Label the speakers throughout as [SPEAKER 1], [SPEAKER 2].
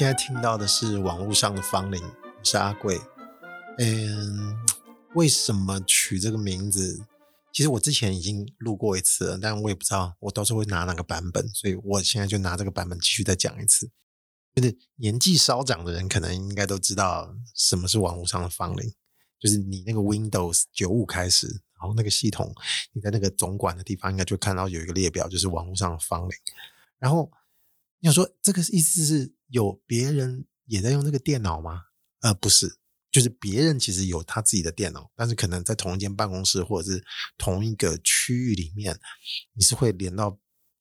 [SPEAKER 1] 现在听到的是网络上的芳邻，我是阿贵。嗯，为什么取这个名字？其实我之前已经录过一次了，但我也不知道我到时候会拿哪个版本，所以我现在就拿这个版本继续再讲一次。就是年纪稍长的人可能应该都知道什么是网络上的芳邻，就是你那个 Windows 九五开始，然后那个系统你在那个总管的地方应该就看到有一个列表，就是网络上的芳邻，然后。你想说这个意思是有别人也在用这个电脑吗？呃，不是，就是别人其实有他自己的电脑，但是可能在同一间办公室或者是同一个区域里面，你是会连到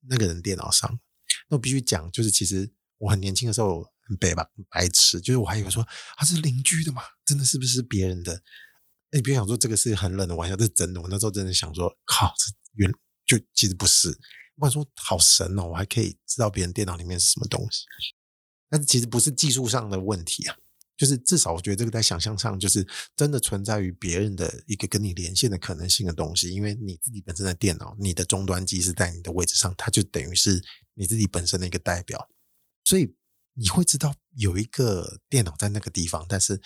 [SPEAKER 1] 那个人电脑上。那我必须讲，就是其实我很年轻的时候很白吧，白痴，就是我还以为说他是邻居的嘛，真的是不是别人的？你别想说这个是很冷的玩笑，这是真的。我那时候真的想说，靠，这原就其实不是。我说好神哦，我还可以知道别人电脑里面是什么东西，但是其实不是技术上的问题啊，就是至少我觉得这个在想象上就是真的存在于别人的一个跟你连线的可能性的东西，因为你自己本身的电脑，你的终端机是在你的位置上，它就等于是你自己本身的一个代表，所以你会知道有一个电脑在那个地方，但是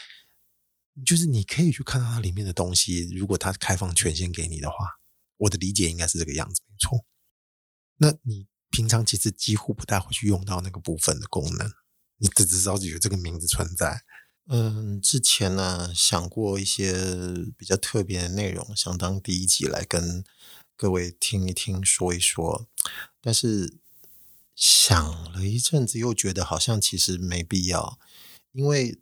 [SPEAKER 1] 就是你可以去看到它里面的东西，如果它开放权限给你的话，我的理解应该是这个样子，没错。那你平常其实几乎不太会去用到那个部分的功能，你只知道有这个名字存在。嗯，之前呢想过一些比较特别的内容，想当第一集来跟各位听一听、说一说，但是想了一阵子，又觉得好像其实没必要，因为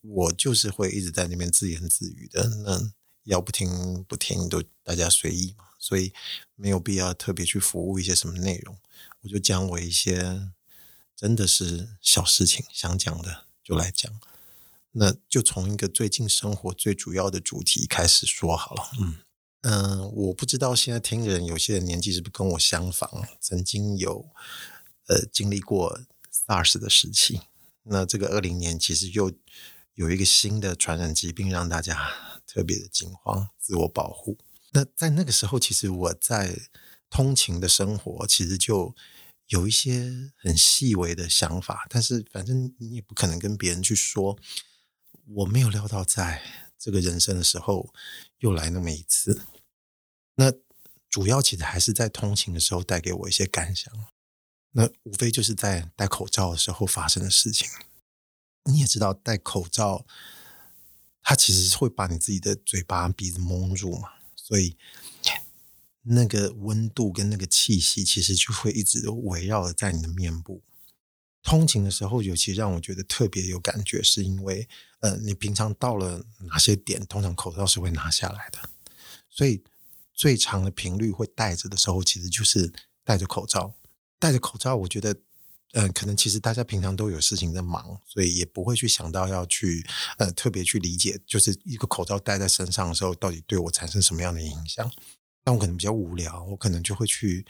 [SPEAKER 1] 我就是会一直在那边自言自语的，那要不听不听都大家随意嘛。所以没有必要特别去服务一些什么内容，我就讲我一些真的是小事情想讲的就来讲。那就从一个最近生活最主要的主题开始说好了。嗯嗯、呃，我不知道现在听的人有些人年纪是不是跟我相仿，曾经有呃经历过 SARS 的时期。那这个二零年其实又有一个新的传染疾病让大家特别的惊慌，自我保护。那在那个时候，其实我在通勤的生活，其实就有一些很细微的想法，但是反正你也不可能跟别人去说。我没有料到，在这个人生的时候又来那么一次。那主要其实还是在通勤的时候带给我一些感想。那无非就是在戴口罩的时候发生的事情。你也知道，戴口罩它其实会把你自己的嘴巴、鼻子蒙住嘛。所以，那个温度跟那个气息，其实就会一直围绕在你的面部。通勤的时候，尤其让我觉得特别有感觉，是因为，呃，你平常到了哪些点，通常口罩是会拿下来的。所以，最长的频率会戴着的时候，其实就是戴着口罩。戴着口罩，我觉得，嗯、可能其实大家平常都有事情在忙，所以也不会去想到要去呃特别去理解，就是一个口罩戴在身上的时候，到底对我产生什么样的影响。但我可能比较无聊，我可能就会去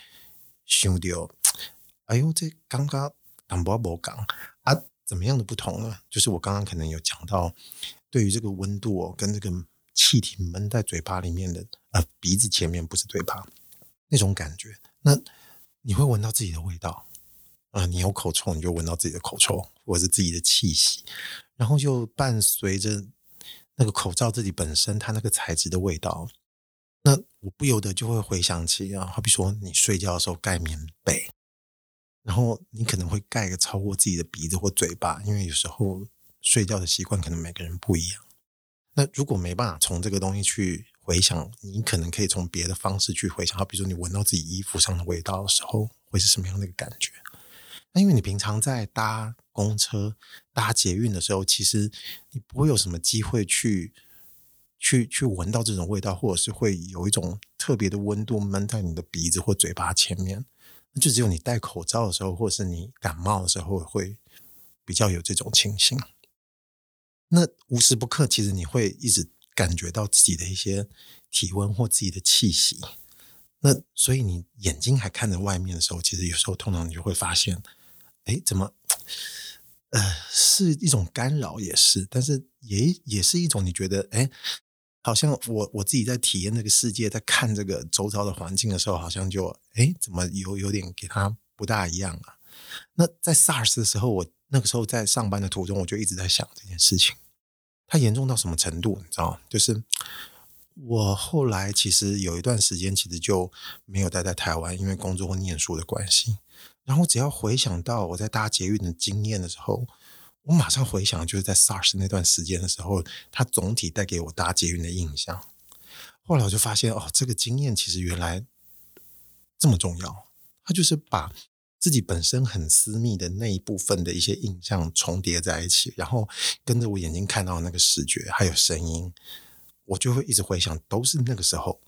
[SPEAKER 1] 想到，哎呦，这刚刚淡薄无讲啊，怎么样的不同呢？就是我刚刚可能有讲到，对于这个温度哦，跟这个气体闷在嘴巴里面的，呃，鼻子前面不是嘴巴那种感觉，那你会闻到自己的味道。啊，你有口臭，你就闻到自己的口臭，或者是自己的气息，然后就伴随着那个口罩自己本身它那个材质的味道。那我不由得就会回想起啊，好比说你睡觉的时候盖棉被，然后你可能会盖一个超过自己的鼻子或嘴巴，因为有时候睡觉的习惯可能每个人不一样。那如果没办法从这个东西去回想，你可能可以从别的方式去回想，好比说你闻到自己衣服上的味道的时候，会是什么样的一个感觉？那因为你平常在搭公车、搭捷运的时候，其实你不会有什么机会去、去、去闻到这种味道，或者是会有一种特别的温度闷在你的鼻子或嘴巴前面。就只有你戴口罩的时候，或者是你感冒的时候，会比较有这种情形。那无时不刻，其实你会一直感觉到自己的一些体温或自己的气息。那所以你眼睛还看着外面的时候，其实有时候通常你就会发现，哎，怎么，呃，是一种干扰，也是，但是也也是一种你觉得，哎，好像我我自己在体验这个世界，在看这个周遭的环境的时候，好像就，哎，怎么有有点给它不大一样啊？那在 SARS 的时候，我那个时候在上班的途中，我就一直在想这件事情，它严重到什么程度？你知道吗？就是。我后来其实有一段时间，其实就没有待在台湾，因为工作或念书的关系。然后只要回想到我在搭捷运的经验的时候，我马上回想就是在 SARS 那段时间的时候，它总体带给我搭捷运的印象。后来我就发现，哦，这个经验其实原来这么重要。它就是把自己本身很私密的那一部分的一些印象重叠在一起，然后跟着我眼睛看到那个视觉还有声音。我就会一直回想，都是那个时候。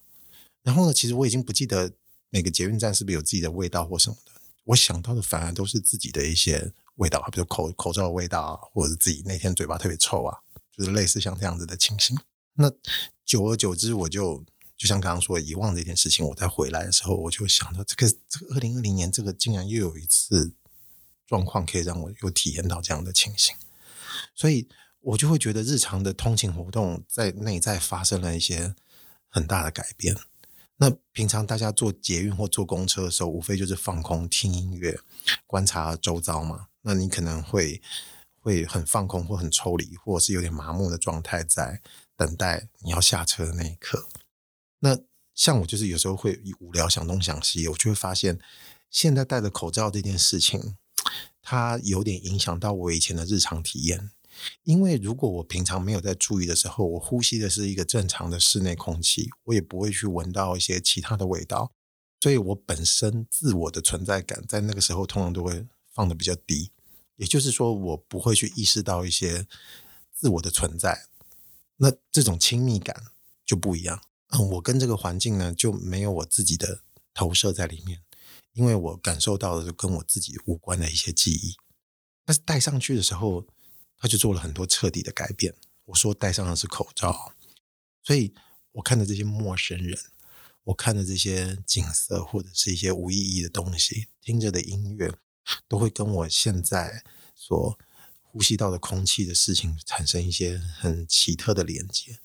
[SPEAKER 1] 然后呢，其实我已经不记得每个捷运站是不是有自己的味道或什么的。我想到的反而都是自己的一些味道，比如口口罩的味道啊，或者是自己那天嘴巴特别臭啊，就是类似像这样子的情形。那久而久之，我就就像刚刚说遗忘这件事情，我再回来的时候，我就想到这个这个二零二零年这个竟然又有一次状况可以让我又体验到这样的情形，所以。我就会觉得日常的通勤活动在内在发生了一些很大的改变。那平常大家坐捷运或坐公车的时候，无非就是放空、听音乐、观察周遭嘛。那你可能会会很放空，或很抽离，或者是有点麻木的状态，在等待你要下车的那一刻。那像我就是有时候会无聊想东想西，我就会发现现在戴着口罩这件事情，它有点影响到我以前的日常体验。因为如果我平常没有在注意的时候，我呼吸的是一个正常的室内空气，我也不会去闻到一些其他的味道，所以我本身自我的存在感在那个时候通常都会放得比较低，也就是说，我不会去意识到一些自我的存在，那这种亲密感就不一样。嗯，我跟这个环境呢就没有我自己的投射在里面，因为我感受到的是跟我自己无关的一些记忆，但是戴上去的时候。他就做了很多彻底的改变。我说戴上的是口罩，所以我看着这些陌生人，我看着这些景色或者是一些无意义的东西，听着的音乐，都会跟我现在所呼吸到的空气的事情产生一些很奇特的连接。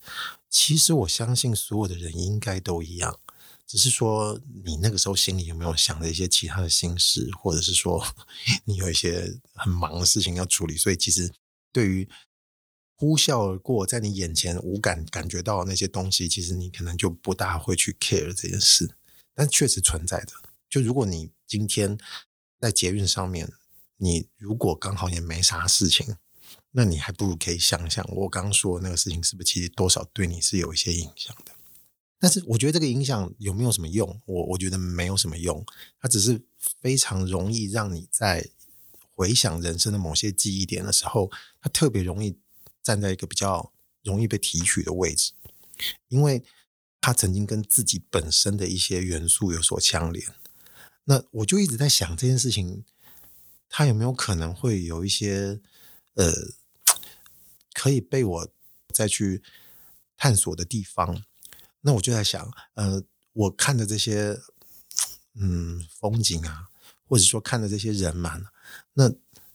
[SPEAKER 1] 其实我相信所有的人应该都一样，只是说你那个时候心里有没有想着一些其他的心事，或者是说 你有一些很忙的事情要处理，所以其实。对于呼啸而过，在你眼前无感感觉到那些东西，其实你可能就不大会去 care 这件事，但确实存在的。就如果你今天在捷运上面，你如果刚好也没啥事情，那你还不如可以想想我刚刚说的那个事情，是不是其实多少对你是有一些影响的？但是我觉得这个影响有没有什么用？我我觉得没有什么用，它只是非常容易让你在。回想人生的某些记忆点的时候，它特别容易站在一个比较容易被提取的位置，因为它曾经跟自己本身的一些元素有所相连。那我就一直在想这件事情，他有没有可能会有一些呃可以被我再去探索的地方？那我就在想，呃，我看的这些嗯风景啊，或者说看的这些人嘛。那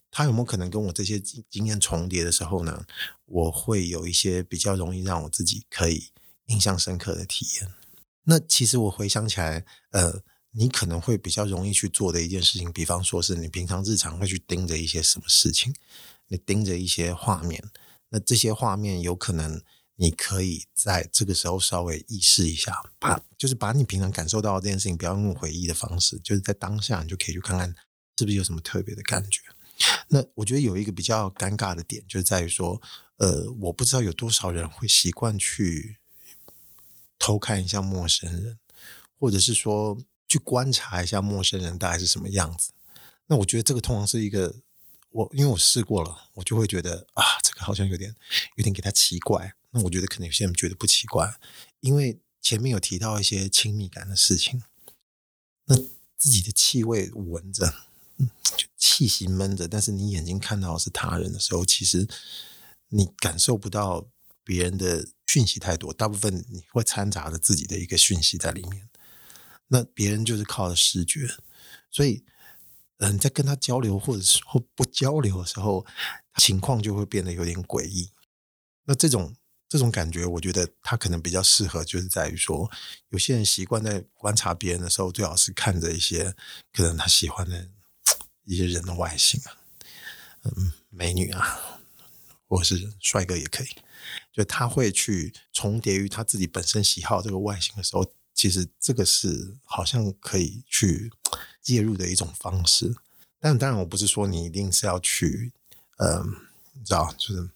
[SPEAKER 1] 他有没有可能跟我这些经经验重叠的时候呢？我会有一些比较容易让我自己可以印象深刻的体验。那其实我回想起来，呃，你可能会比较容易去做的一件事情，比方说是你平常日常会去盯着一些什么事情，你盯着一些画面，那这些画面有可能你可以在这个时候稍微意识一下，把就是把你平常感受到的这件事情，不要用回忆的方式，就是在当下你就可以去看看。是不是有什么特别的感觉？那我觉得有一个比较尴尬的点，就是在于说，呃，我不知道有多少人会习惯去偷看一下陌生人，或者是说去观察一下陌生人大概是什么样子。那我觉得这个通常是一个，我因为我试过了，我就会觉得啊，这个好像有点有点给他奇怪。那我觉得可能有些人觉得不奇怪，因为前面有提到一些亲密感的事情，那自己的气味闻着。就气息闷着，但是你眼睛看到是他人的时候，其实你感受不到别人的讯息太多，大部分你会掺杂着自己的一个讯息在里面。那别人就是靠的视觉，所以，嗯，在跟他交流或者说不交流的时候，情况就会变得有点诡异。那这种这种感觉，我觉得他可能比较适合，就是在于说，有些人习惯在观察别人的时候，最好是看着一些可能他喜欢的一些人的外形啊，嗯，美女啊，或是帅哥也可以，就他会去重叠于他自己本身喜好这个外形的时候。其实这个是好像可以去介入的一种方式，但当然我不是说你一定是要去，嗯、你知道，就是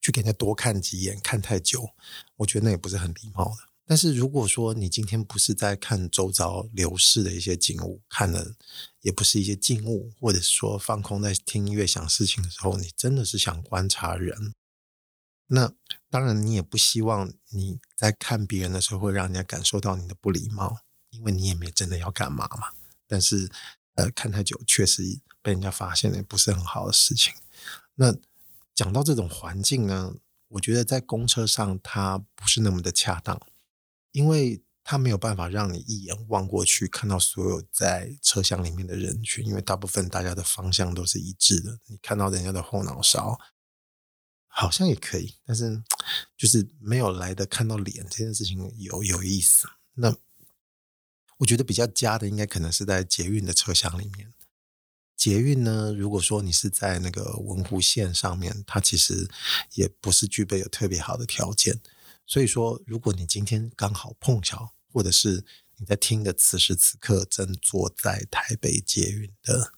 [SPEAKER 1] 去给人家多看几眼，看太久，我觉得那也不是很礼貌的。但是如果说你今天不是在看周遭流逝的一些景物，看的也不是一些静物，或者是说放空在听音乐想事情的时候，你真的是想观察人。那当然，你也不希望你在看别人的时候会让人家感受到你的不礼貌，因为你也没真的要干嘛嘛。但是，呃，看太久确实被人家发现也不是很好的事情。那讲到这种环境呢，我觉得在公车上它不是那么的恰当，因为它没有办法让你一眼望过去看到所有在车厢里面的人群，因为大部分大家的方向都是一致的，你看到人家的后脑勺。好像也可以，但是就是没有来的看到脸这件事情有有意思。那我觉得比较佳的，应该可能是在捷运的车厢里面。捷运呢，如果说你是在那个文湖线上面，它其实也不是具备有特别好的条件。所以说，如果你今天刚好碰巧，或者是你在听的此时此刻正坐在台北捷运的，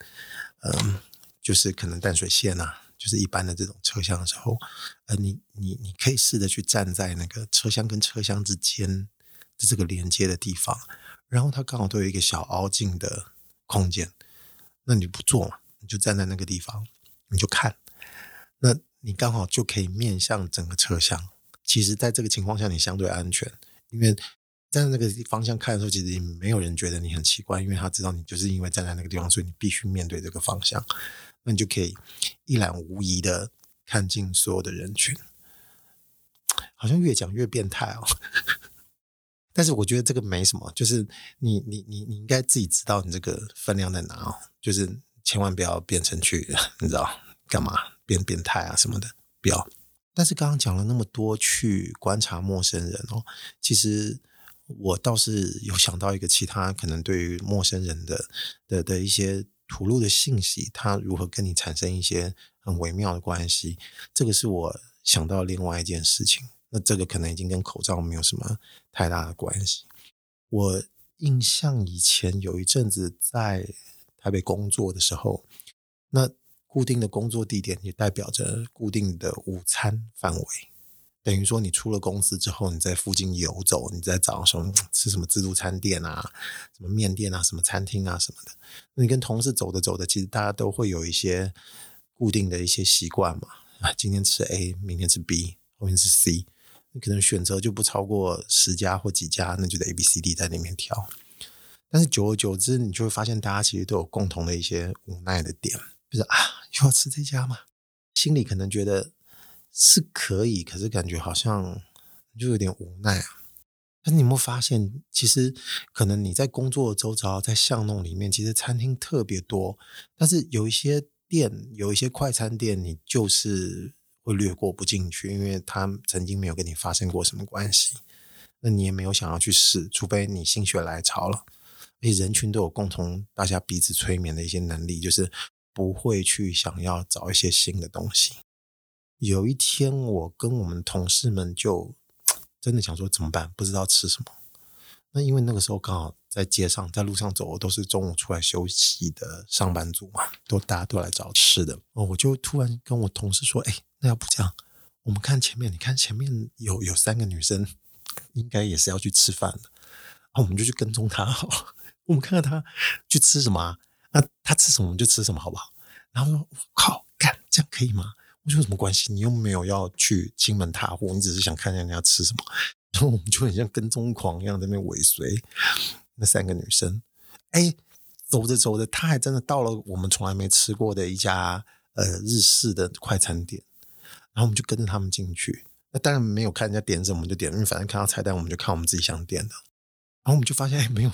[SPEAKER 1] 嗯，就是可能淡水线啊。就是一般的这种车厢的时候，呃，你你你可以试着去站在那个车厢跟车厢之间的这个连接的地方，然后它刚好都有一个小凹进的空间，那你不坐嘛，你就站在那个地方，你就看，那你刚好就可以面向整个车厢。其实，在这个情况下，你相对安全，因为站在那个方向看的时候，其实也没有人觉得你很奇怪，因为他知道你就是因为站在那个地方，所以你必须面对这个方向。那你就可以一览无遗的看尽所有的人群，好像越讲越变态哦。但是我觉得这个没什么，就是你你你你应该自己知道你这个分量在哪哦，就是千万不要变成去你知道干嘛变变态啊什么的，不要。但是刚刚讲了那么多去观察陌生人哦，其实我倒是有想到一个其他可能对于陌生人的的的一些。吐露的信息，它如何跟你产生一些很微妙的关系？这个是我想到另外一件事情。那这个可能已经跟口罩没有什么太大的关系。我印象以前有一阵子在台北工作的时候，那固定的工作地点也代表着固定的午餐范围。等于说，你出了公司之后，你在附近游走，你在找什么吃什么自助餐店啊，什么面店啊，什么餐厅啊什么的。你跟同事走着走着，其实大家都会有一些固定的一些习惯嘛。啊，今天吃 A，明天吃 B，后面是 C。你可能选择就不超过十家或几家，那就得 A、B、C、D 在里面挑。但是久而久之，你就会发现，大家其实都有共同的一些无奈的点，就是啊，又要吃这家嘛，心里可能觉得。是可以，可是感觉好像就有点无奈啊。但你有没有发现，其实可能你在工作的周遭，在巷弄里面，其实餐厅特别多，但是有一些店，有一些快餐店，你就是会略过不进去，因为他曾经没有跟你发生过什么关系，那你也没有想要去试，除非你心血来潮了。而且人群都有共同，大家彼此催眠的一些能力，就是不会去想要找一些新的东西。有一天，我跟我们同事们就 真的想说怎么办，不知道吃什么。那因为那个时候刚好在街上，在路上走，都是中午出来休息的上班族嘛，都大家都来找吃的。哦，我就突然跟我同事说：“哎，那要不这样，我们看前面，你看前面有有三个女生，应该也是要去吃饭的。然后我们就去跟踪她，好 我们看看她去吃什么啊？那她吃什么我们就吃什么，好不好？然后说：我靠，干这样可以吗？”有什么关系？你又没有要去亲门踏户，你只是想看一下人家吃什么。然后我们就很像跟踪狂一样在那尾随那三个女生。哎，走着走着，她还真的到了我们从来没吃过的一家呃日式的快餐店。然后我们就跟着他们进去。那当然没有看人家点什么，我们就点，因为反正看到菜单，我们就看我们自己想点的。然后我们就发现，哎，没有，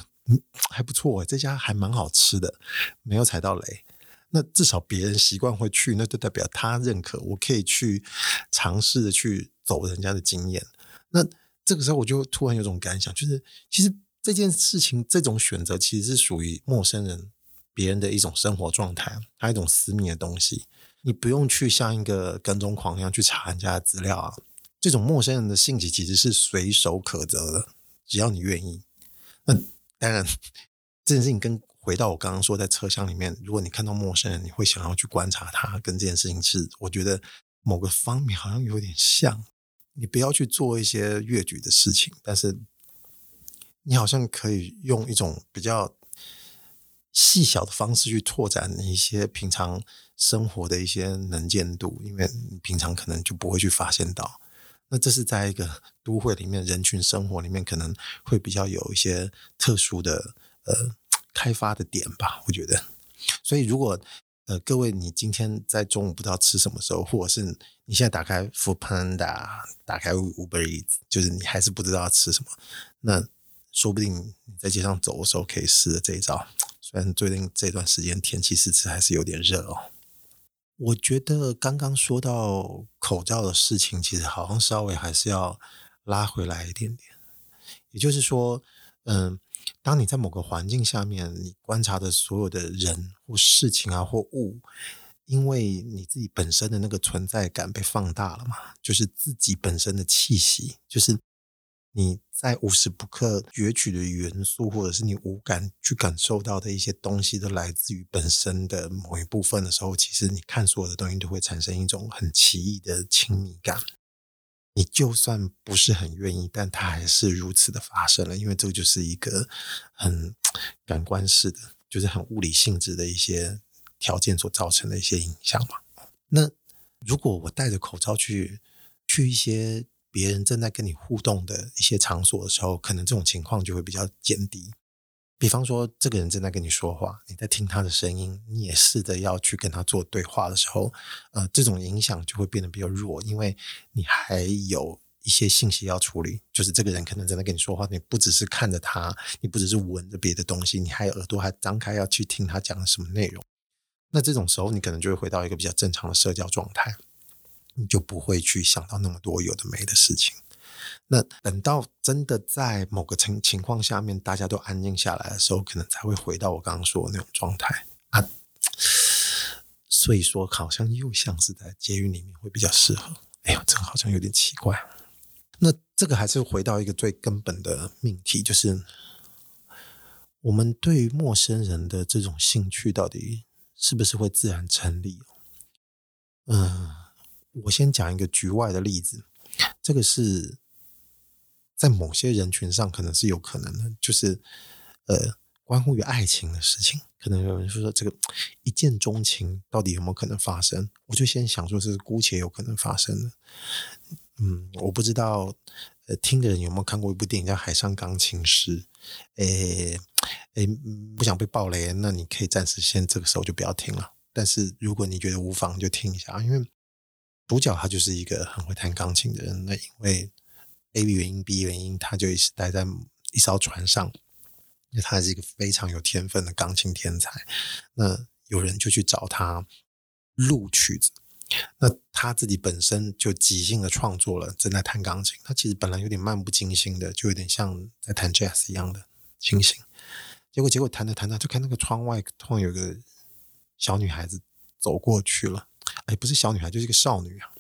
[SPEAKER 1] 还不错，这家还蛮好吃的，没有踩到雷。那至少别人习惯会去，那就代表他认可，我可以去尝试的去走人家的经验。那这个时候我就突然有种感想，就是其实这件事情，这种选择其实是属于陌生人、别人的一种生活状态，还有一种私密的东西。你不用去像一个跟踪狂一样去查人家的资料啊。这种陌生人的兴起其实是随手可得的，只要你愿意。那当然，这件事情跟回到我刚刚说，在车厢里面，如果你看到陌生人，你会想要去观察他，跟这件事情是，我觉得某个方面好像有点像。你不要去做一些越矩的事情，但是你好像可以用一种比较细小的方式去拓展你一些平常生活的一些能见度，因为你平常可能就不会去发现到。那这是在一个都会里面人群生活里面，可能会比较有一些特殊的呃开发的点吧，我觉得。所以如果呃各位你今天在中午不知道吃什么时候，或者是你现在打开 f o o Panda，打开 Uber 就是你还是不知道吃什么，那说不定你在街上走的时候可以试着这一招。虽然最近这段时间天气是是还是有点热哦。我觉得刚刚说到口罩的事情，其实好像稍微还是要拉回来一点点。也就是说，嗯，当你在某个环境下面，你观察的所有的人或事情啊或物，因为你自己本身的那个存在感被放大了嘛，就是自己本身的气息，就是。你在无时不刻攫取的元素，或者是你无感去感受到的一些东西，都来自于本身的某一部分的时候，其实你看所有的东西都会产生一种很奇异的亲密感。你就算不是很愿意，但它还是如此的发生了，因为这个就是一个很感官式的，就是很物理性质的一些条件所造成的一些影响嘛。那如果我戴着口罩去去一些。别人正在跟你互动的一些场所的时候，可能这种情况就会比较减低。比方说，这个人正在跟你说话，你在听他的声音，你也试着要去跟他做对话的时候，呃，这种影响就会变得比较弱，因为你还有一些信息要处理。就是这个人可能正在跟你说话，你不只是看着他，你不只是闻着别的东西，你还有耳朵还张开要去听他讲的什么内容。那这种时候，你可能就会回到一个比较正常的社交状态。你就不会去想到那么多有的没的事情。那等到真的在某个情情况下面，大家都安静下来的时候，可能才会回到我刚刚说的那种状态啊。所以说，好像又像是在监狱里面会比较适合。哎呦，这个好像有点奇怪。那这个还是回到一个最根本的命题，就是我们对于陌生人的这种兴趣，到底是不是会自然成立？嗯。我先讲一个局外的例子，这个是在某些人群上可能是有可能的，就是呃，关乎于爱情的事情，可能有人说说这个一见钟情到底有没有可能发生？我就先想说是姑且有可能发生的。嗯，我不知道呃，听的人有没有看过一部电影叫《海上钢琴师》？诶诶，不想被爆雷，那你可以暂时先这个时候就不要听了。但是如果你觉得无妨，就听一下，因为。主角他就是一个很会弹钢琴的人，那因为 A 原因 B 原因，他就一直待在一艘船上。因为他是一个非常有天分的钢琴天才，那有人就去找他录曲子，那他自己本身就即兴的创作了，正在弹钢琴。他其实本来有点漫不经心的，就有点像在弹 jazz 一样的情形。结果结果弹着弹着，就看那个窗外突然有个小女孩子走过去了。哎，不是小女孩，就是一个少女啊。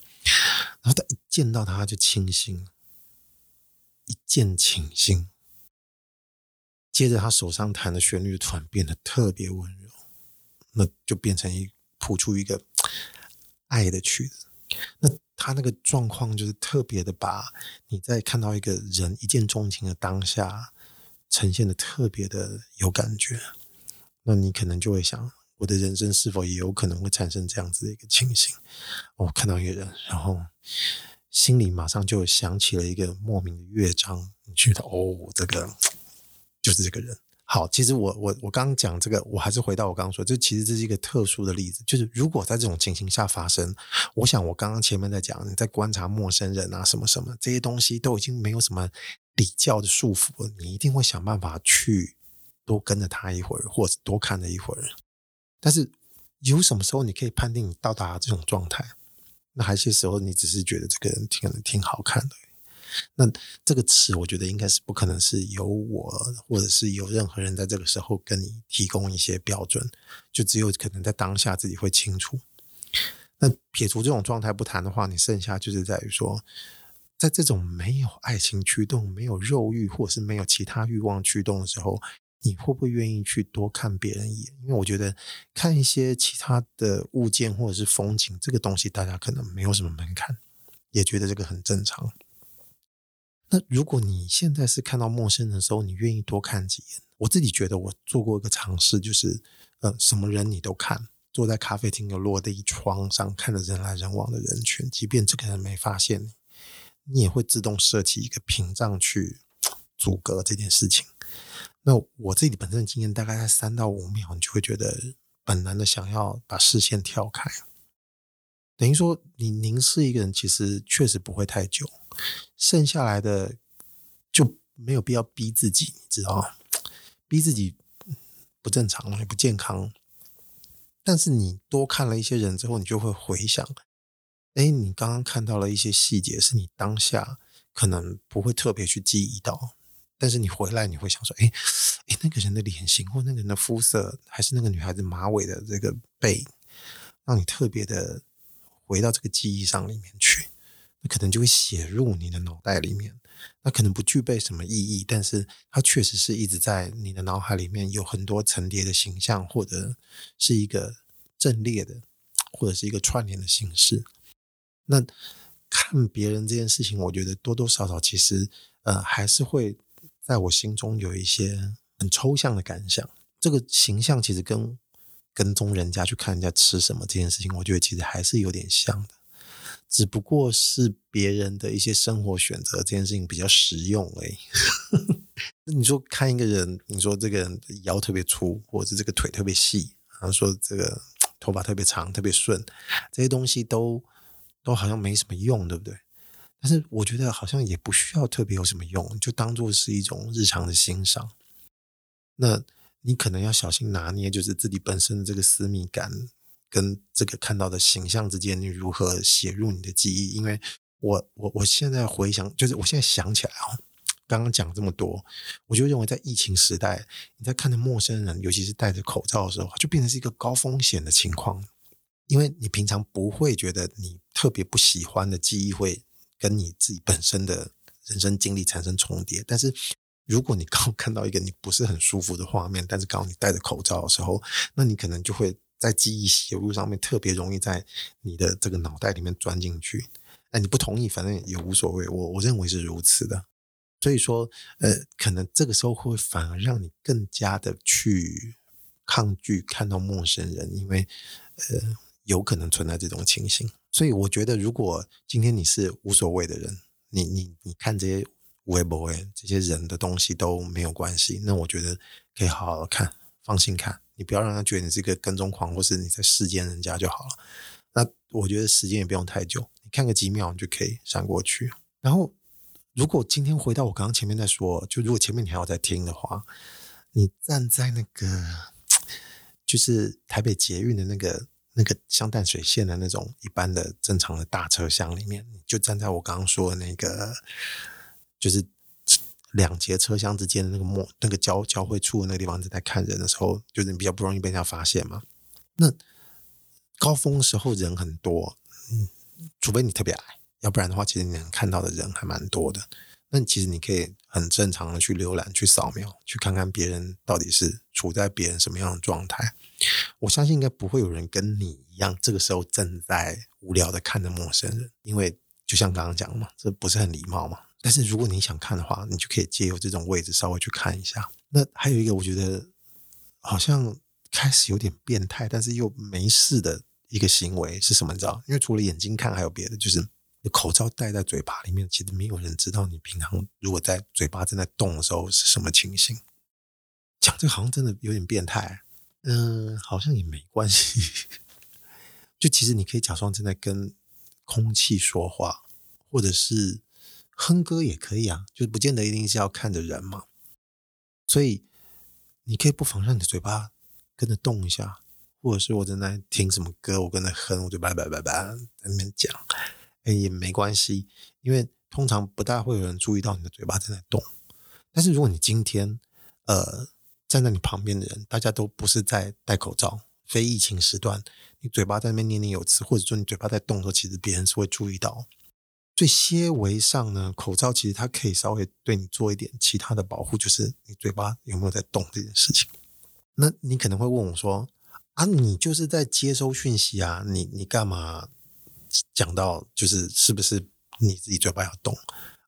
[SPEAKER 1] 然后他一见到她就清醒了，一见倾心。接着他手上弹的旋律突然变得特别温柔，那就变成一谱出一个 爱的曲子。那他那个状况就是特别的，把你在看到一个人一见钟情的当下，呈现的特别的有感觉。那你可能就会想。我的人生是否也有可能会产生这样子的一个情形？我看到一个人，然后心里马上就想起了一个莫名的乐章，你觉得哦，这个就是这个人。好，其实我我我刚刚讲这个，我还是回到我刚刚说，这其实这是一个特殊的例子，就是如果在这种情形下发生，我想我刚刚前面在讲，你在观察陌生人啊，什么什么这些东西都已经没有什么比较的束缚了，你一定会想办法去多跟着他一会儿，或者多看了一会儿。但是有什么时候你可以判定你到达这种状态？那还有些时候你只是觉得这个人挺挺好看的。那这个词，我觉得应该是不可能是由我，或者是有任何人在这个时候跟你提供一些标准，就只有可能在当下自己会清楚。那撇除这种状态不谈的话，你剩下就是在于说，在这种没有爱情驱动、没有肉欲，或者是没有其他欲望驱动的时候，你会不会愿意去多看别人一眼？因为我觉得看一些其他的物件或者是风景，这个东西大家可能没有什么门槛，也觉得这个很正常。那如果你现在是看到陌生人的时候，你愿意多看几眼？我自己觉得我做过一个尝试，就是呃，什么人你都看，坐在咖啡厅的落地窗上，看着人来人往的人群，即便这个人没发现你，你也会自动设起一个屏障去阻隔这件事情。那我自己本身的经验，大概在三到五秒，你就会觉得本能的想要把视线跳开。等于说，你凝视一个人，其实确实不会太久。剩下来的就没有必要逼自己，你知道吗？逼自己不正常，也不健康。但是你多看了一些人之后，你就会回想，哎，你刚刚看到了一些细节，是你当下可能不会特别去记忆到，但是你回来你会想说，哎，哎，那个人的脸型，或那个人的肤色，还是那个女孩子马尾的这个背，让你特别的回到这个记忆上里面去。那可能就会写入你的脑袋里面，那可能不具备什么意义，但是它确实是一直在你的脑海里面有很多层叠的形象，或者是一个阵列的，或者是一个串联的形式。那看别人这件事情，我觉得多多少少其实呃还是会在我心中有一些很抽象的感想。这个形象其实跟跟踪人家去看人家吃什么这件事情，我觉得其实还是有点像的。只不过是别人的一些生活选择，这件事情比较实用而已。那你说看一个人，你说这个人腰特别粗，或者是这个腿特别细，然后说这个头发特别长、特别顺，这些东西都都好像没什么用，对不对？但是我觉得好像也不需要特别有什么用，就当做是一种日常的欣赏。那你可能要小心拿捏，就是自己本身的这个私密感。跟这个看到的形象之间，你如何写入你的记忆？因为我我我现在回想，就是我现在想起来啊，刚刚讲这么多，我就认为在疫情时代，你在看着陌生人，尤其是戴着口罩的时候，就变成是一个高风险的情况，因为你平常不会觉得你特别不喜欢的记忆会跟你自己本身的人生经历产生重叠，但是如果你刚看到一个你不是很舒服的画面，但是刚好你戴着口罩的时候，那你可能就会。在记忆写入上面特别容易在你的这个脑袋里面钻进去。哎，你不同意，反正也无所谓。我我认为是如此的。所以说，呃，可能这个时候会反而让你更加的去抗拒看到陌生人，因为呃，有可能存在这种情形。所以我觉得，如果今天你是无所谓的人，你你你看这些微博，这些人的东西都没有关系，那我觉得可以好好看，放心看。你不要让他觉得你是一个跟踪狂，或是你在视奸人家就好了。那我觉得时间也不用太久，你看个几秒，你就可以闪过去。然后，如果今天回到我刚刚前面在说，就如果前面你还有在听的话，你站在那个 就是台北捷运的那个那个像淡水线的那种一般的正常的大车厢里面，就站在我刚刚说的那个就是。两节车厢之间的那个末那个交交汇处的那个地方，在看人的时候，就是你比较不容易被人家发现嘛。那高峰时候人很多，嗯，除非你特别矮，要不然的话，其实你能看到的人还蛮多的。那其实你可以很正常的去浏览、去扫描、去看看别人到底是处在别人什么样的状态。我相信应该不会有人跟你一样，这个时候正在无聊的看着陌生人，因为就像刚刚讲的嘛，这不是很礼貌嘛。但是如果你想看的话，你就可以借由这种位置稍微去看一下。那还有一个，我觉得好像开始有点变态，但是又没事的一个行为是什么？你知道？因为除了眼睛看，还有别的，就是口罩戴在嘴巴里面，其实没有人知道你平常如果在嘴巴正在动的时候是什么情形。讲这个好像真的有点变态。嗯，好像也没关系。就其实你可以假装正在跟空气说话，或者是哼歌也可以啊，就不见得一定是要看着人嘛。所以你可以不妨让你的嘴巴跟着动一下，或者是我正在听什么歌，我跟着哼，我嘴巴叭叭叭在那边讲，哎，也没关系，因为通常不大会有人注意到你的嘴巴正在动。但是如果你今天呃站在你旁边的人，大家都不是在戴口罩，非疫情时段，你嘴巴在那边念念有词，或者说你嘴巴在动的时候，其实别人是会注意到。最些微上呢，口罩其实它可以稍微对你做一点其他的保护，就是你嘴巴有没有在动这件事情。那你可能会问我说：“啊，你就是在接收讯息啊，你你干嘛讲到就是是不是你自己嘴巴要动？”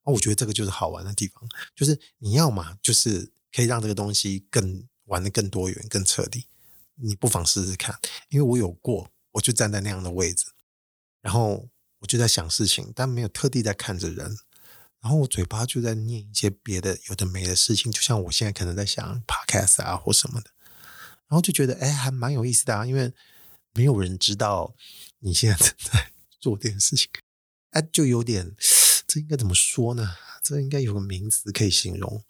[SPEAKER 1] 啊，我觉得这个就是好玩的地方，就是你要嘛，就是可以让这个东西更玩得更多元、更彻底。你不妨试试看，因为我有过，我就站在那样的位置，然后。我就在想事情，但没有特地在看着人，然后我嘴巴就在念一些别的有的没的事情，就像我现在可能在想 podcast 啊或什么的，然后就觉得哎，还蛮有意思的啊，因为没有人知道你现在正在做这件事情，哎，就有点这应该怎么说呢？这应该有个名词可以形容，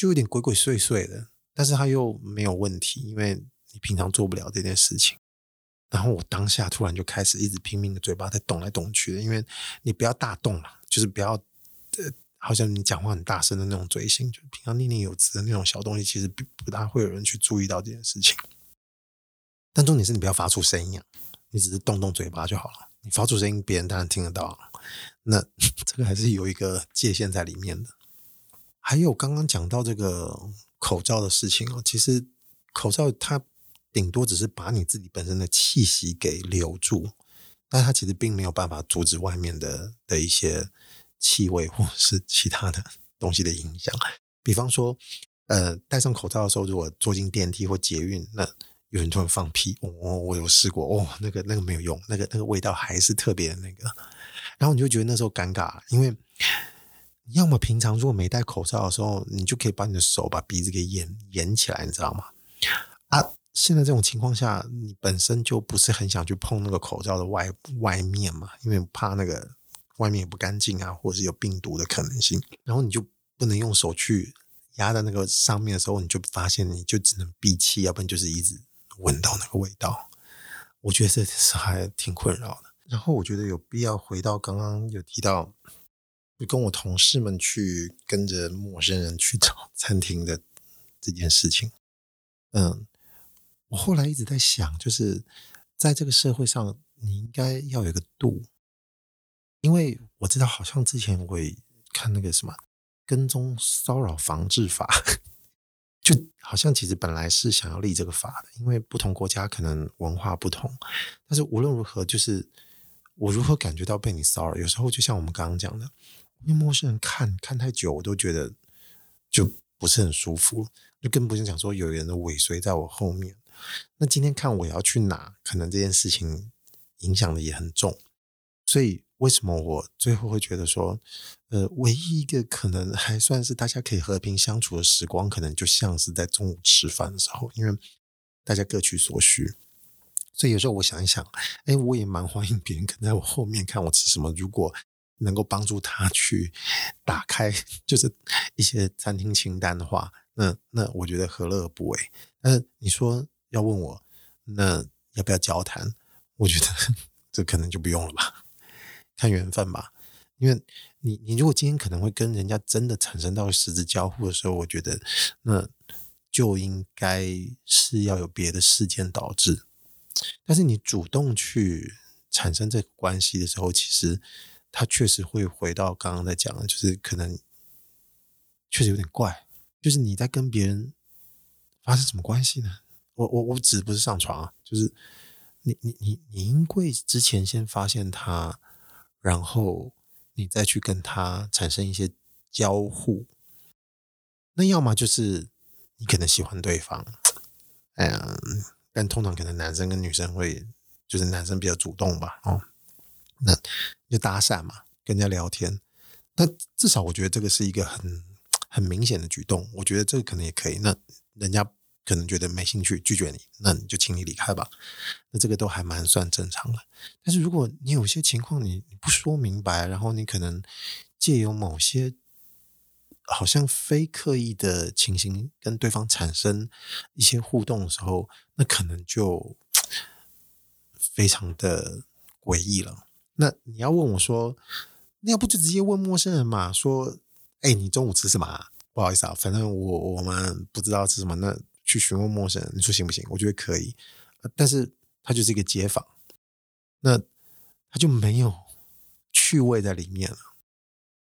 [SPEAKER 1] 就有点鬼鬼祟祟的，但是他又没有问题，因为你平常做不了这件事情。然后我当下突然就开始一直拼命的嘴巴在动来动去的，因为你不要大动嘛，就是不要呃，好像你讲话很大声的那种嘴型，就平常念念有词的那种小东西，其实不不大会有人去注意到这件事情。但重点是你不要发出声音啊，你只是动动嘴巴就好了。你发出声音，别人当然听得到。那 这个还是有一个界限在里面的。还有刚刚讲到这个口罩的事情哦，其实口罩它。顶多只是把你自己本身的气息给留住，但它其实并没有办法阻止外面的的一些气味或是其他的东西的影响。比方说，呃，戴上口罩的时候，如果坐进电梯或捷运，那有人突然放屁，哦，我有试过，哦，那个那个没有用，那个那个味道还是特别的那个，然后你就觉得那时候尴尬，因为要么平常如果没戴口罩的时候，你就可以把你的手把鼻子给掩掩起来，你知道吗？啊。现在这种情况下，你本身就不是很想去碰那个口罩的外外面嘛，因为怕那个外面也不干净啊，或者是有病毒的可能性。然后你就不能用手去压在那个上面的时候，你就发现你就只能闭气，要不然就是一直闻到那个味道。我觉得这是还挺困扰的。然后我觉得有必要回到刚刚有提到，就跟我同事们去跟着陌生人去找餐厅的这件事情，嗯。我后来一直在想，就是在这个社会上，你应该要有一个度，因为我知道，好像之前我也看那个什么跟踪骚扰防治法，就好像其实本来是想要立这个法的，因为不同国家可能文化不同，但是无论如何，就是我如何感觉到被你骚扰，有时候就像我们刚刚讲的，因为陌生人看看太久，我都觉得就不是很舒服，就更不用讲说有人的尾随在我后面。那今天看我要去哪，可能这件事情影响的也很重，所以为什么我最后会觉得说，呃，唯一一个可能还算是大家可以和平相处的时光，可能就像是在中午吃饭的时候，因为大家各取所需，所以有时候我想一想，哎，我也蛮欢迎别人跟在我后面看我吃什么，如果能够帮助他去打开就是一些餐厅清单的话，那那我觉得何乐而不为？但是你说。要问我，那要不要交谈？我觉得 这可能就不用了吧，看缘分吧。因为你，你如果今天可能会跟人家真的产生到实质交互的时候，我觉得那就应该是要有别的事件导致。但是你主动去产生这个关系的时候，其实他确实会回到刚刚在讲的，就是可能确实有点怪，就是你在跟别人发生什么关系呢？我我我指不是上床啊，就是你你你你因为之前先发现他，然后你再去跟他产生一些交互，那要么就是你可能喜欢对方，嗯，但通常可能男生跟女生会就是男生比较主动吧，哦，那就搭讪嘛，跟人家聊天，那至少我觉得这个是一个很很明显的举动，我觉得这个可能也可以，那人家。可能觉得没兴趣，拒绝你，那你就请你离开吧。那这个都还蛮算正常的。但是如果你有些情况你你不说明白，然后你可能借由某些好像非刻意的情形跟对方产生一些互动的时候，那可能就 非常的诡异了。那你要问我说，那要不就直接问陌生人嘛？说，哎，你中午吃什么？不好意思啊，反正我我们不知道吃什么，那去询问陌生人，你说行不行？我觉得可以，但是他就是一个街访，那他就没有趣味在里面了。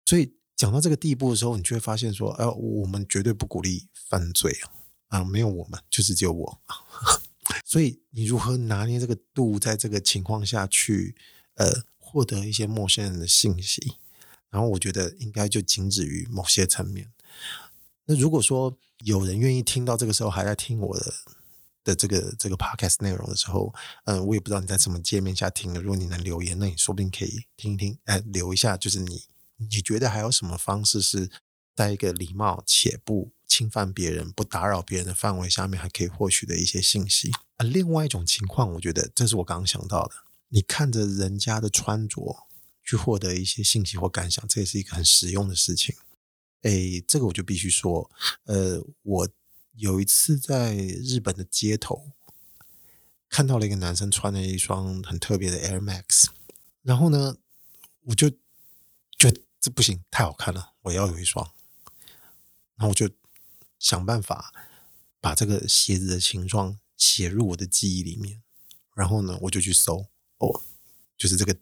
[SPEAKER 1] 所以讲到这个地步的时候，你就会发现说，哎，我们绝对不鼓励犯罪啊，啊，没有我们，就是只有我。所以你如何拿捏这个度，在这个情况下去，呃，获得一些陌生人的信息，然后我觉得应该就仅止于某些层面。那如果说有人愿意听到这个时候还在听我的的这个这个 podcast 内容的时候，嗯，我也不知道你在什么界面下听的。如果你能留言，那你说不定可以听一听，哎，留一下，就是你你觉得还有什么方式是在一个礼貌且不侵犯别人、不打扰别人的范围下面，还可以获取的一些信息。啊，另外一种情况，我觉得这是我刚刚想到的，你看着人家的穿着去获得一些信息或感想，这也是一个很实用的事情。诶，这个我就必须说，呃，我有一次在日本的街头看到了一个男生穿了一双很特别的 Air Max，然后呢，我就觉这不行，太好看了，我要有一双，然后我就想办法把这个鞋子的形状写入我的记忆里面，然后呢，我就去搜，哦，就是这个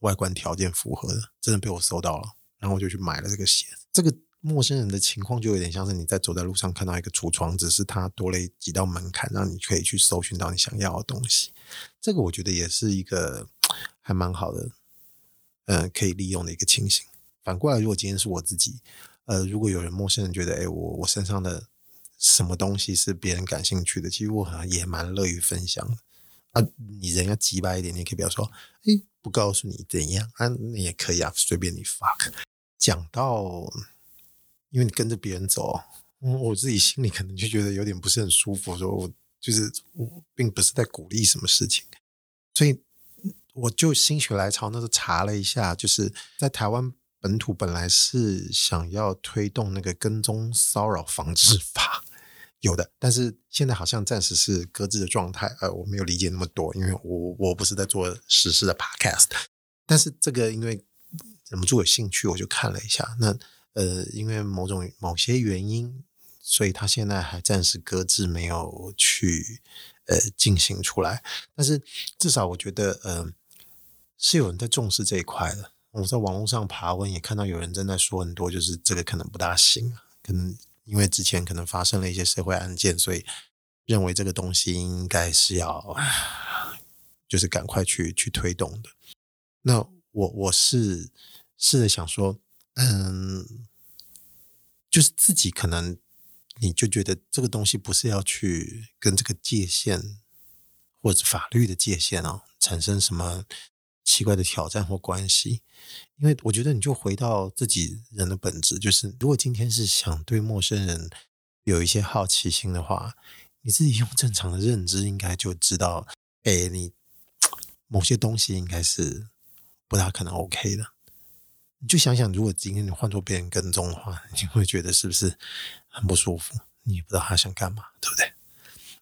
[SPEAKER 1] 外观条件符合的，真的被我搜到了，然后我就去买了这个鞋，这个。陌生人的情况就有点像是你在走在路上看到一个橱窗，只是它多了几道门槛，让你可以去搜寻到你想要的东西。这个我觉得也是一个 还蛮好的，呃，可以利用的一个情形。反过来，如果今天是我自己，呃，如果有人陌生人觉得，哎，我我身上的什么东西是别人感兴趣的，其实我好像也蛮乐于分享的。啊，你人要直白一点，你可以不要说，哎，不告诉你怎样啊，那也可以啊，随便你 fuck。讲到。因为你跟着别人走，我自己心里可能就觉得有点不是很舒服。说我就是我，并不是在鼓励什么事情，所以我就心血来潮，那时候查了一下，就是在台湾本土本来是想要推动那个跟踪骚扰防治法，有的，但是现在好像暂时是搁置的状态。呃，我没有理解那么多，因为我我不是在做时事的 podcast，但是这个因为忍不住有兴趣，我就看了一下那。呃，因为某种某些原因，所以他现在还暂时搁置，没有去呃进行出来。但是至少我觉得，呃，是有人在重视这一块的。我在网络上爬文也看到有人正在说很多，就是这个可能不大行，可能因为之前可能发生了一些社会案件，所以认为这个东西应该是要就是赶快去去推动的。那我我是试着想说。嗯，就是自己可能你就觉得这个东西不是要去跟这个界限或者法律的界限哦产生什么奇怪的挑战或关系，因为我觉得你就回到自己人的本质，就是如果今天是想对陌生人有一些好奇心的话，你自己用正常的认知应该就知道，哎，你 某些东西应该是不大可能 OK 的。你就想想，如果今天你换做别人跟踪的话，你会觉得是不是很不舒服？你也不知道他想干嘛，对不对？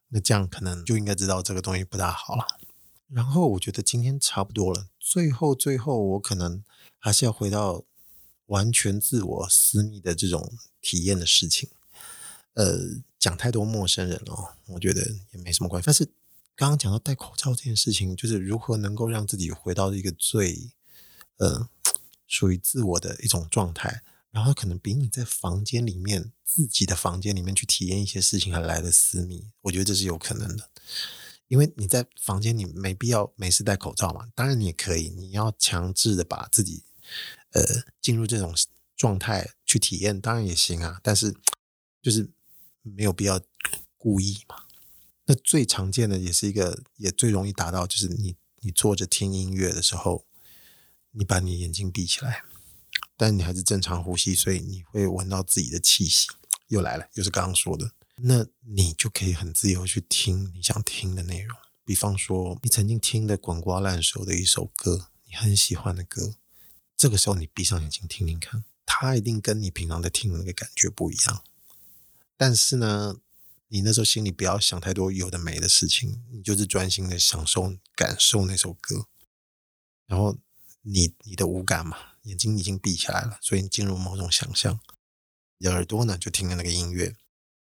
[SPEAKER 1] 那这样可能就应该知道这个东西不大好了。然后我觉得今天差不多了，最后最后我可能还是要回到完全自我私密的这种体验的事情。呃，讲太多陌生人哦，我觉得也没什么关系。但是刚刚讲到戴口罩这件事情，就是如何能够让自己回到一个最呃。属于自我的一种状态，然后可能比你在房间里面自己的房间里面去体验一些事情还来得私密，我觉得这是有可能的。因为你在房间里没必要没事戴口罩嘛，当然你也可以，你要强制的把自己呃进入这种状态去体验，当然也行啊。但是就是没有必要故意嘛。那最常见的也是一个也最容易达到，就是你你坐着听音乐的时候。你把你眼睛闭起来，但你还是正常呼吸，所以你会闻到自己的气息。又来了，又是刚刚说的，那你就可以很自由去听你想听的内容。比方说，你曾经听的滚瓜烂熟的一首歌，你很喜欢的歌，这个时候你闭上眼睛听听看，它一定跟你平常在听的那个感觉不一样。但是呢，你那时候心里不要想太多有的没的事情，你就是专心的享受、感受那首歌。然后你你的五感嘛，眼睛已经闭起来了，所以你进入某种想象。你的耳朵呢，就听着那个音乐。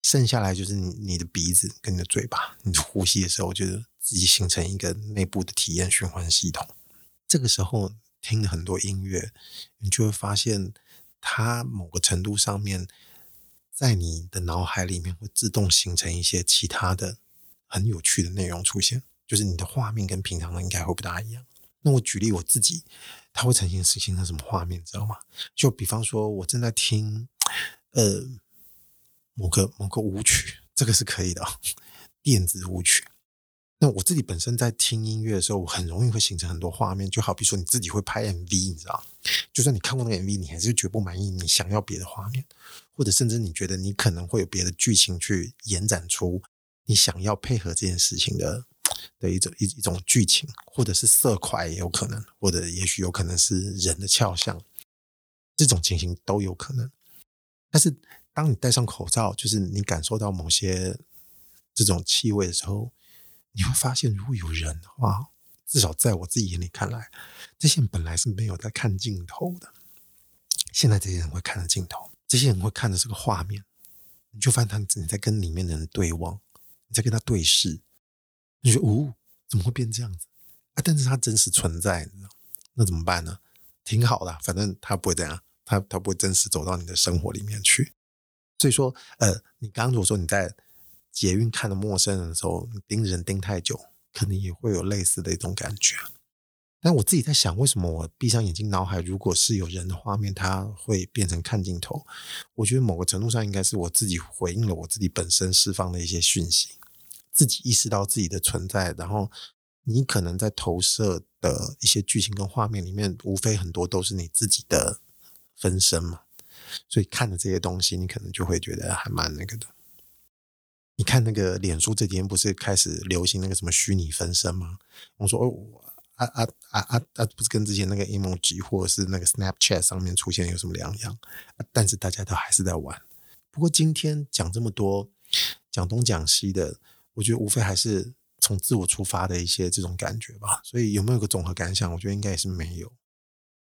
[SPEAKER 1] 剩下来就是你你的鼻子跟你的嘴巴，你呼吸的时候，就是自己形成一个内部的体验循环系统。这个时候听了很多音乐，你就会发现，它某个程度上面，在你的脑海里面会自动形成一些其他的很有趣的内容出现，就是你的画面跟平常的应该会不大一样。那我举例我自己，它会呈现形成什么画面，知道吗？就比方说，我正在听，呃。某个某个舞曲，这个是可以的，电子舞曲。那我自己本身在听音乐的时候，我很容易会形成很多画面，就好比说你自己会拍 MV，你知道，就算你看过那个 MV，你还是绝不满意，你想要别的画面，或者甚至你觉得你可能会有别的剧情去延展出你想要配合这件事情的的一种一一种剧情，或者是色块也有可能，或者也许有可能是人的肖像，这种情形都有可能，但是。当你戴上口罩，就是你感受到某些这种气味的时候，你会发现，如果有人的话，至少在我自己眼里看来，这些人本来是没有在看镜头的。现在这些人会看着镜头，这些人会看着这个画面，你就发现他你在跟里面的人对望，你在跟他对视，你说哦，怎么会变这样子啊？但是他真实存在，那怎么办呢？挺好的，反正他不会这样，他他不会真实走到你的生活里面去。所以说，呃，你刚刚如果说你在捷运看到陌生人的时候，你盯人盯太久，可能也会有类似的一种感觉。但我自己在想，为什么我闭上眼睛，脑海如果是有人的画面，它会变成看镜头？我觉得某个程度上应该是我自己回应了我自己本身释放的一些讯息，自己意识到自己的存在，然后你可能在投射的一些剧情跟画面里面，无非很多都是你自己的分身嘛。所以看了这些东西，你可能就会觉得还蛮那个的。你看那个脸书这几天不是开始流行那个什么虚拟分身吗？我说哦，啊啊啊啊啊，不是跟之前那个 emoji 或者是那个 Snapchat 上面出现有什么两样？但是大家都还是在玩。不过今天讲这么多，讲东讲西的，我觉得无非还是从自我出发的一些这种感觉吧。所以有没有个综合感想？我觉得应该也是没有。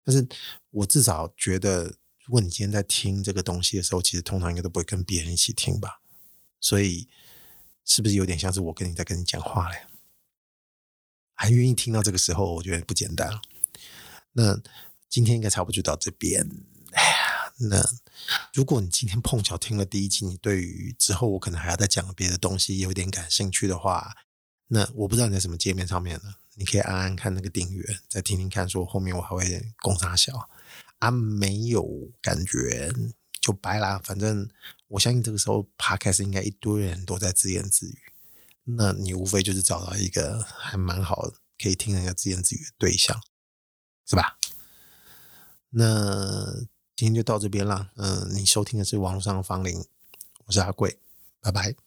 [SPEAKER 1] 但是我至少觉得。如果你今天在听这个东西的时候，其实通常应该都不会跟别人一起听吧，所以是不是有点像是我跟你在跟你讲话嘞？还愿意听到这个时候，我觉得不简单了。那今天应该差不多就到这边。哎呀，那如果你今天碰巧听了第一集，你对于之后我可能还要再讲别的东西有点感兴趣的话，那我不知道你在什么界面上面呢？你可以按按看那个订阅，再听听看，说后面我还会攻啥小。他、没有感觉就白啦，反正我相信这个时候 Podcast 应该一堆人都在自言自语，那你无非就是找到一个还蛮好可以听人家自言自语的对象，是吧？那今天就到这边啦，嗯、你收听的是网络上的芳邻，我是阿贵，拜拜。